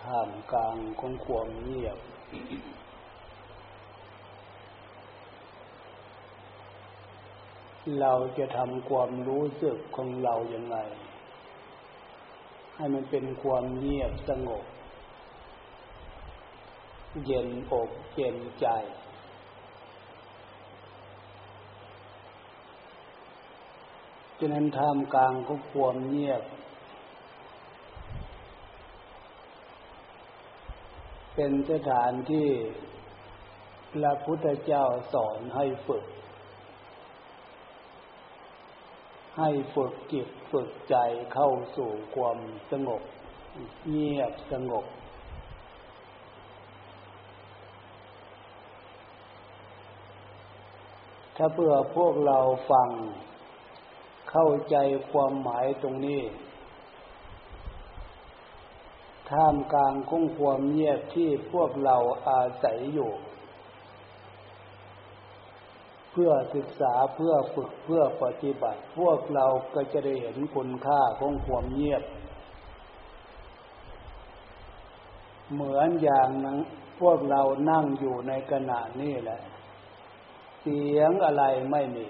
ท่ามกลางของความเงียบ เราจะทำความรู้สึกของเราอย่างไรให้มันเป็นความเงียบสงบ เย็นอกเย็นใจ ฉะนั้นท่ามกลางของความเงียบ เป็นสถานที่พระพุทธเจ้าสอนให้ฝึก ให้ฝึกจิตฝึกใจเข้าสู่ความสงบ เงียบสงบ ถ้าเพื่อพวกเราฟัง เข้าใจความหมายตรงนี้ ท่ามกลางของความเงียบที่พวกเราอาศัยอยู่ เพื่อศึกษาเพื่อฝึกเพื่อปฏิบัติ พวกเราก็จะได้เห็นคุณค่าของความเงียบ เหมือนอย่างนั้นพวกเรานั่งอยู่ในขณะนี้แหละ เสียงอะไรไม่มี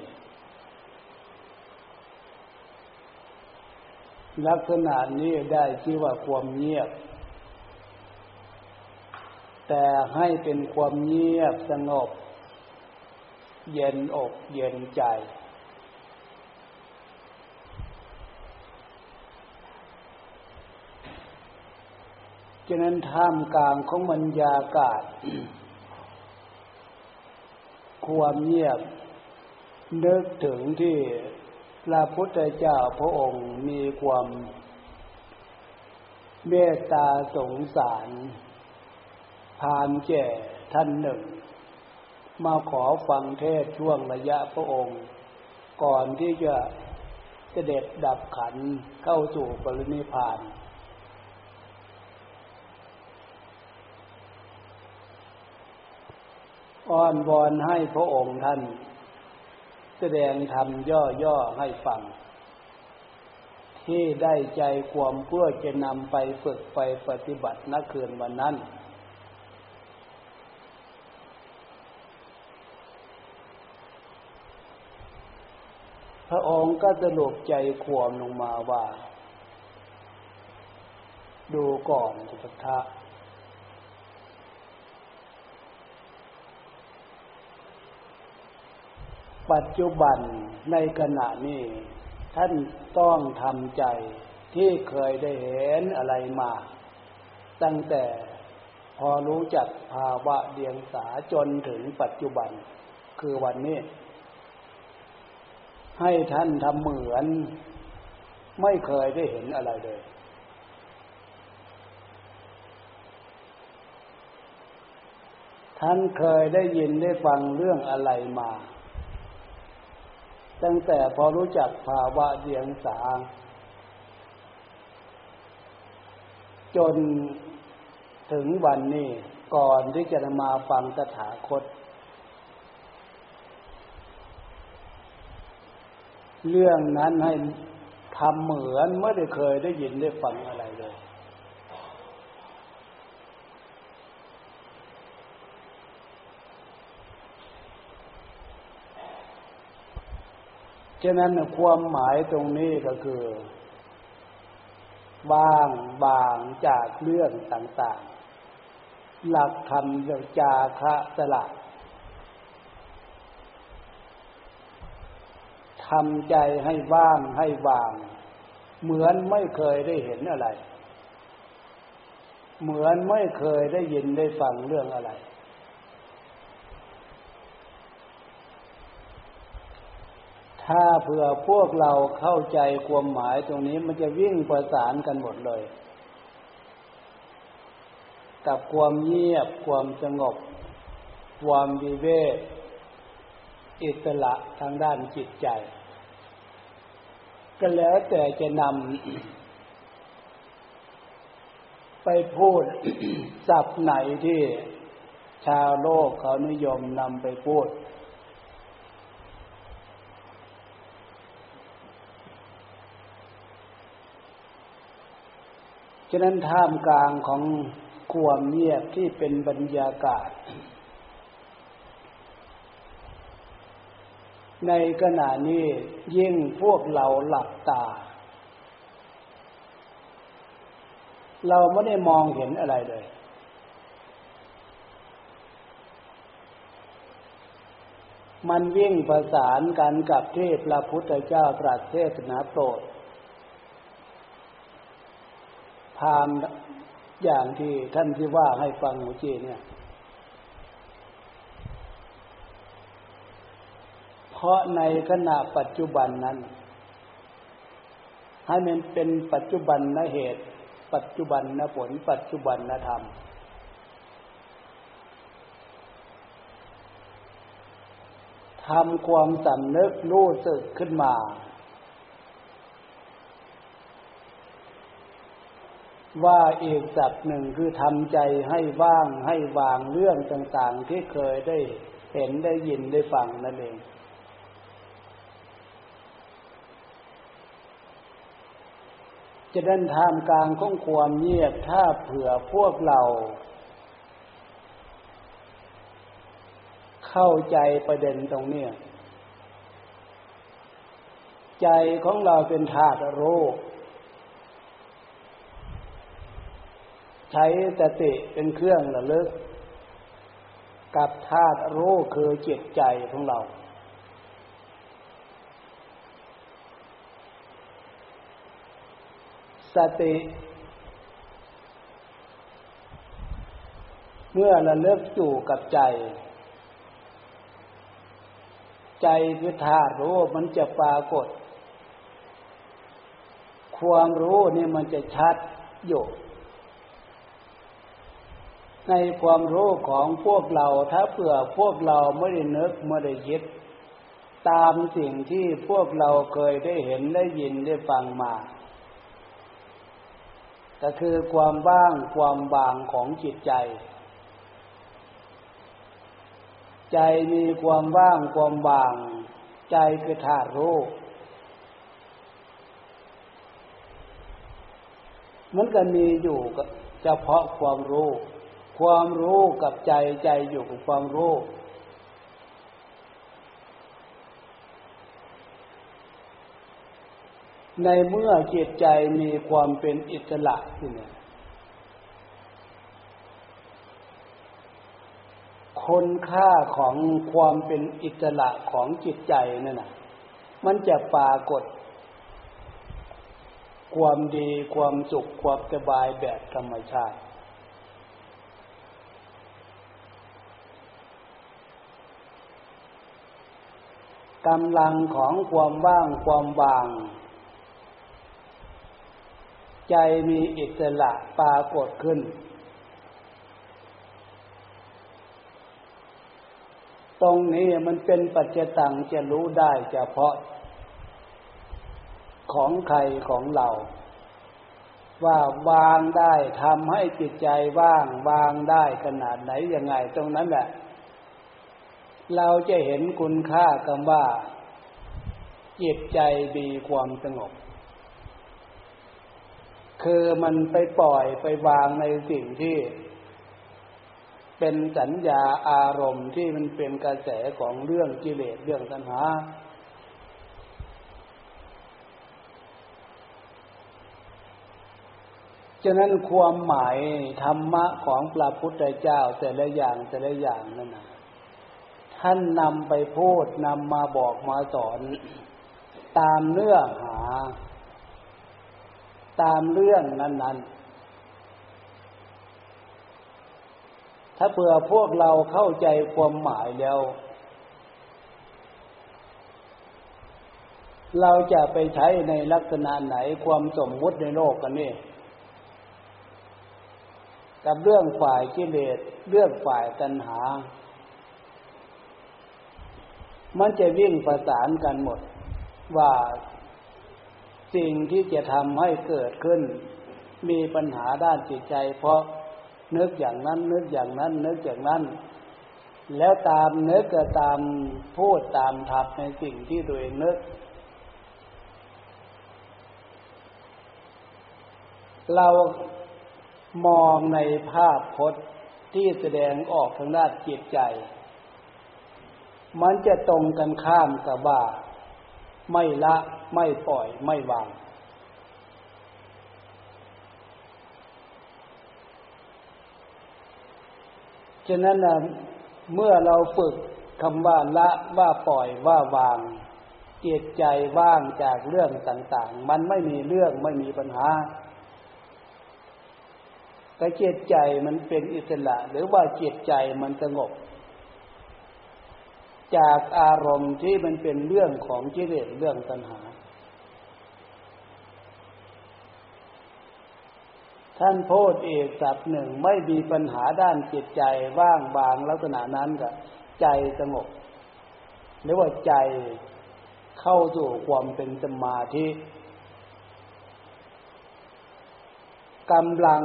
ลักษณะนี้ได้ชื่อว่าความเงียบ แต่ให้เป็นความเงียบสงบ เย็นอกเย็นใจ ฉะนั้นท่ามกลางของบรรยากาศ ความเงียบนึกถึงที่ พระพุทธเจ้าพระองค์มีความเมตตาสงสารพานแก่ท่านหนึ่ง มาขอฟังเทศช่วงระยะพระองค์ ก่อนที่จะเสด็จดับขันเข้าสู่ปรินิพาน อ้อนวอนให้พระองค์ท่าน แสดงธรรมย่อๆให้ฟัง ที่ได้ใจความเพื่อจะนำไปฝึกไปปฏิบัตินักคืนวันนั้น พระองค์ก็สรุปใจความลงมาว่า ดูก่อนพุทธะ ปัจจุบันในขณะนี้ ท่านต้องทำใจที่เคยได้เห็นอะไรมา ตั้งแต่พอรู้จักภาวะเดียงสาจนถึงปัจจุบัน คือวันนี้ ให้ท่านทำเหมือน ไม่เคยได้เห็นอะไรเลย ท่านเคยได้ยินได้ฟังเรื่องอะไรมา ตั้งแต่พอรู้จักภาวะเดียงสา จนถึงวันนี้ก่อนที่จะมาฟังตถาคต เรื่องนั้นให้ทำเหมือนไม่ได้เคยได้ยินได้ฟังอะไรเลย ฉะนั้นความหมายตรงนี้ก็คือว่างบางจากเรื่องต่างๆ หลักธรรมจาคะสละทำใจให้ว่างให้วาง เหมือนไม่เคยได้เห็นอะไร เหมือนไม่เคยได้ยินได้ฟังเรื่องอะไร ถ้าเผื่อพวกเราเข้าใจความหมายตรงนี้มันจะวิ่งประสานกันหมดเลย กับความเงียบความสงบ ความวิเวกอิสระทางด้านจิตใจ ก็แล้วแต่จะนำไปพูดศัพท์ไหนที่ชาวโลกเขานิยมนำไปพูด ฉะนั้นท่ามกลางของความเงียบที่เป็นบรรยากาศ ในขณะนี้ยิ่งพวกเราหลับตา เราไม่ได้มองเห็นอะไรเลย มันวิ่งประสานกันกับที่พระพุทธเจ้าตรัสเทศนาโปรด พามอย่างที่ท่านที่ว่าให้ฟังเมื่อกี้เนี่ย เพราะในขณะปัจจุบันนั้น ให้มันเป็นปัจจุบันนะเหตุ ปัจจุบันนะผล ปัจจุบันนะธรรมทำความสำนึกรู้สึกขึ้นมา ว่าอีกสัตว์หนึ่งคือทำใจให้ว่างให้วางเรื่องต่าง ๆ ที่เคยได้เห็นได้ยินได้ฟังนั่นเอง จะเดินทามกลางของความเงียบถ้าเผื่อพวกเรา เข้าใจประเด็นตรงนี้ใจของเราเป็นธาตุโรค ใช้สติเป็นเครื่องระลึก กับธาตุรู้คือจิตใจของเรา สติ เมื่อระลึกอยู่กับใจ ใจคือธาตุรู้มันจะปรากฏ ความรู้นี่มันจะชัดอยู่ ในความรู้ของพวกเราถ้าเผื่อพวกเราไม่ได้นึกไม่ได้ยึดตามสิ่งที่พวกเราเคยได้เห็นได้ยินได้ฟังมาก็คือความว่างความบางของจิตใจ ใจมีความว่างความบาง ใจคือธาตุรู้มันก็มีอยู่เฉพาะความรู้ ความรู้กับใจใจอยู่กับความรู้ ในเมื่อจิตใจมีความเป็นอิสระที่เนี่ยคุณค่าของความเป็นอิสระของจิตใจนั่นน่ะ มันจะปรากฏ ความดีความสุขความสบายแบบธรรมชาติ กำลังของความว่างความบาง ใจมีอิสระปรากฏขึ้น ตรงนี้มันเป็นปัจจตังจะรู้ได้เฉพาะ ของใครของเรา ว่าวางได้ทำให้จิตใจว่าง วางได้ขนาดไหนยังไง ตรงนั้นแหละ เราจะเห็นคุณค่าคำว่า จิตใจมีความสงบ คือมันไปปล่อยไปวางในสิ่งที่ เป็นสัญญาอารมณ์ที่มันเป็นกระแสของเรื่องกิเลสเรื่องตัณหาฉะนั้นความหมายธรรมะของพระพุทธเจ้าแต่ละอย่างแต่ละอย่างนั่นนะ ท่านนำไปพูดนำมาบอกมาสอนตามเนื้อหา ตามเรื่องนั้น ๆ ถ้าเผื่อพวกเราเข้าใจความหมายแล้ว เราจะไปใช้ในลักษณะไหนความสมมุติในโลกกันนี่กับเรื่องฝ่ายกิเลสเรื่องฝ่ายตัณหา มันจะวิ่งประสานกันหมดว่าสิ่งที่จะทำให้เกิดขึ้น มีปัญหาด้านจิตใจ เพราะนึกอย่างนั้น นึกอย่างนั้น นึกอย่างนั้น แล้วตามนึกก็ตามพูดตามทับในสิ่งที่ตัวเองนึก เรามองในภาพพจน์ที่แสดงออกทางด้านจิตใจ มันจะตรงกันข้ามกับว่า ไม่ละไม่ปล่อยไม่วาง ฉะนั้นนะเมื่อเราฝึกคำว่าละว่าปล่อยว่าวางเจิตใจว่างจากเรื่องต่าง ๆ มันไม่มีเรื่องไม่มีปัญหาแต่เจิตใจมันเป็นอิสระ หรือว่าเจิตใจมันสงบ จากอารมณ์ที่มันเป็นเรื่องของกิเลสเรื่องตัณหา ท่านโพธเอกสับหนึ่งไม่มีปัญหาด้านจิตใจว่างบางลักษณะนั้นกับใจสงบหรือว่าใจเข้าสู่ความเป็นสมาธิกำลัง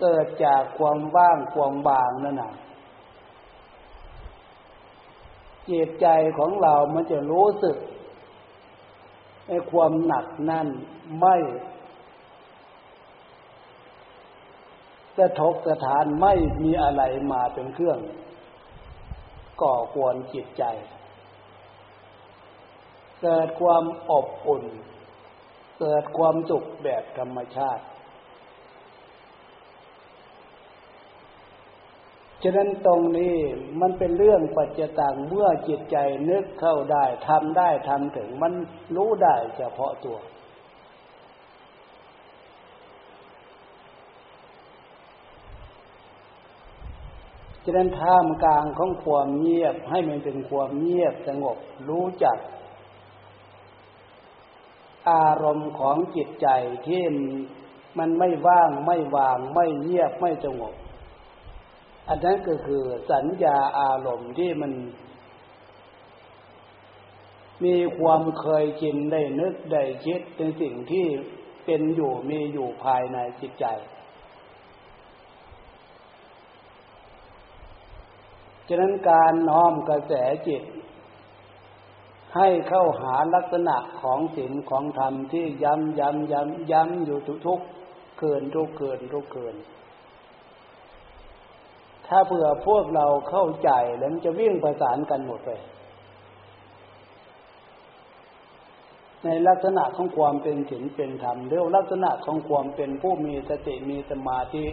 เกิดจากความว่างความบางนั่นน่ะ จิตใจของเรามันจะรู้สึกในความหนักนั่นไม่กระทกระทานไม่มีอะไรมาเป็นเครื่อง ก่อกวนจิตใจ เกิดความอบอุ่น เกิดความสุขแบบธรรมชาติ ฉะนั้นตรงนี้มันเป็นเรื่องปัจจตังเมื่อจิตใจนึกเข้าได้ทำได้ทำถึงมันรู้ได้เฉพาะตัว ฉะนั้นท่ามกลางของความเงียบให้มันเป็นความเงียบสงบรู้จัก อารมณ์ของจิตใจที่มันไม่ว่างไม่วางไม่เงียบไม่สงบ อันนั้นก็คือสัญญาอารมณ์ที่มัน มีความเคยชินได้นึกได้คิดเป็นสิ่งที่เป็นอยู่มีอยู่ภายในจิตใจ ฉะนั้นการน้อมกระแสจิต ให้เข้าหาลักษณะของศีลของธรรมที่ย้ำย้ำย้ำย้ำอยู่ทุกๆคืนทุกคืนทุกคืน ถ้าเผื่อพวกเราเข้าใจแล้วมันจะวิ่งประสานกันหมดเลยในลักษณะของความเป็นศีลเป็นธรรมเรื่องลักษณะของความเป็นผู้มีสติมีสมาธิ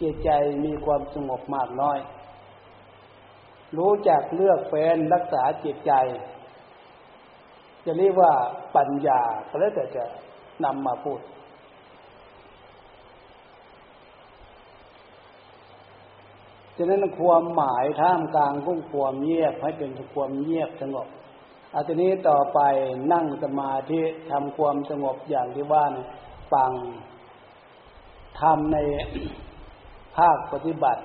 จิตใจมีความสงบมากน้อย รู้จักเลือกแฟนรักษาจิตใจ จะเรียกว่าปัญญาก็แล้วแต่จะนำมาพูด ฉะนั้นความหมายท่ามกลางของความเงียบให้เป็นความเงียบสงบอาทีนี้ต่อไปนั่งสมาธิทำความสงบอย่างที่ว่านฟังทำในภาคปฏิบัติ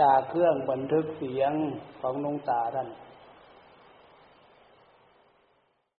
จากเครื่องบันทึกเสียงของนงตาท่าน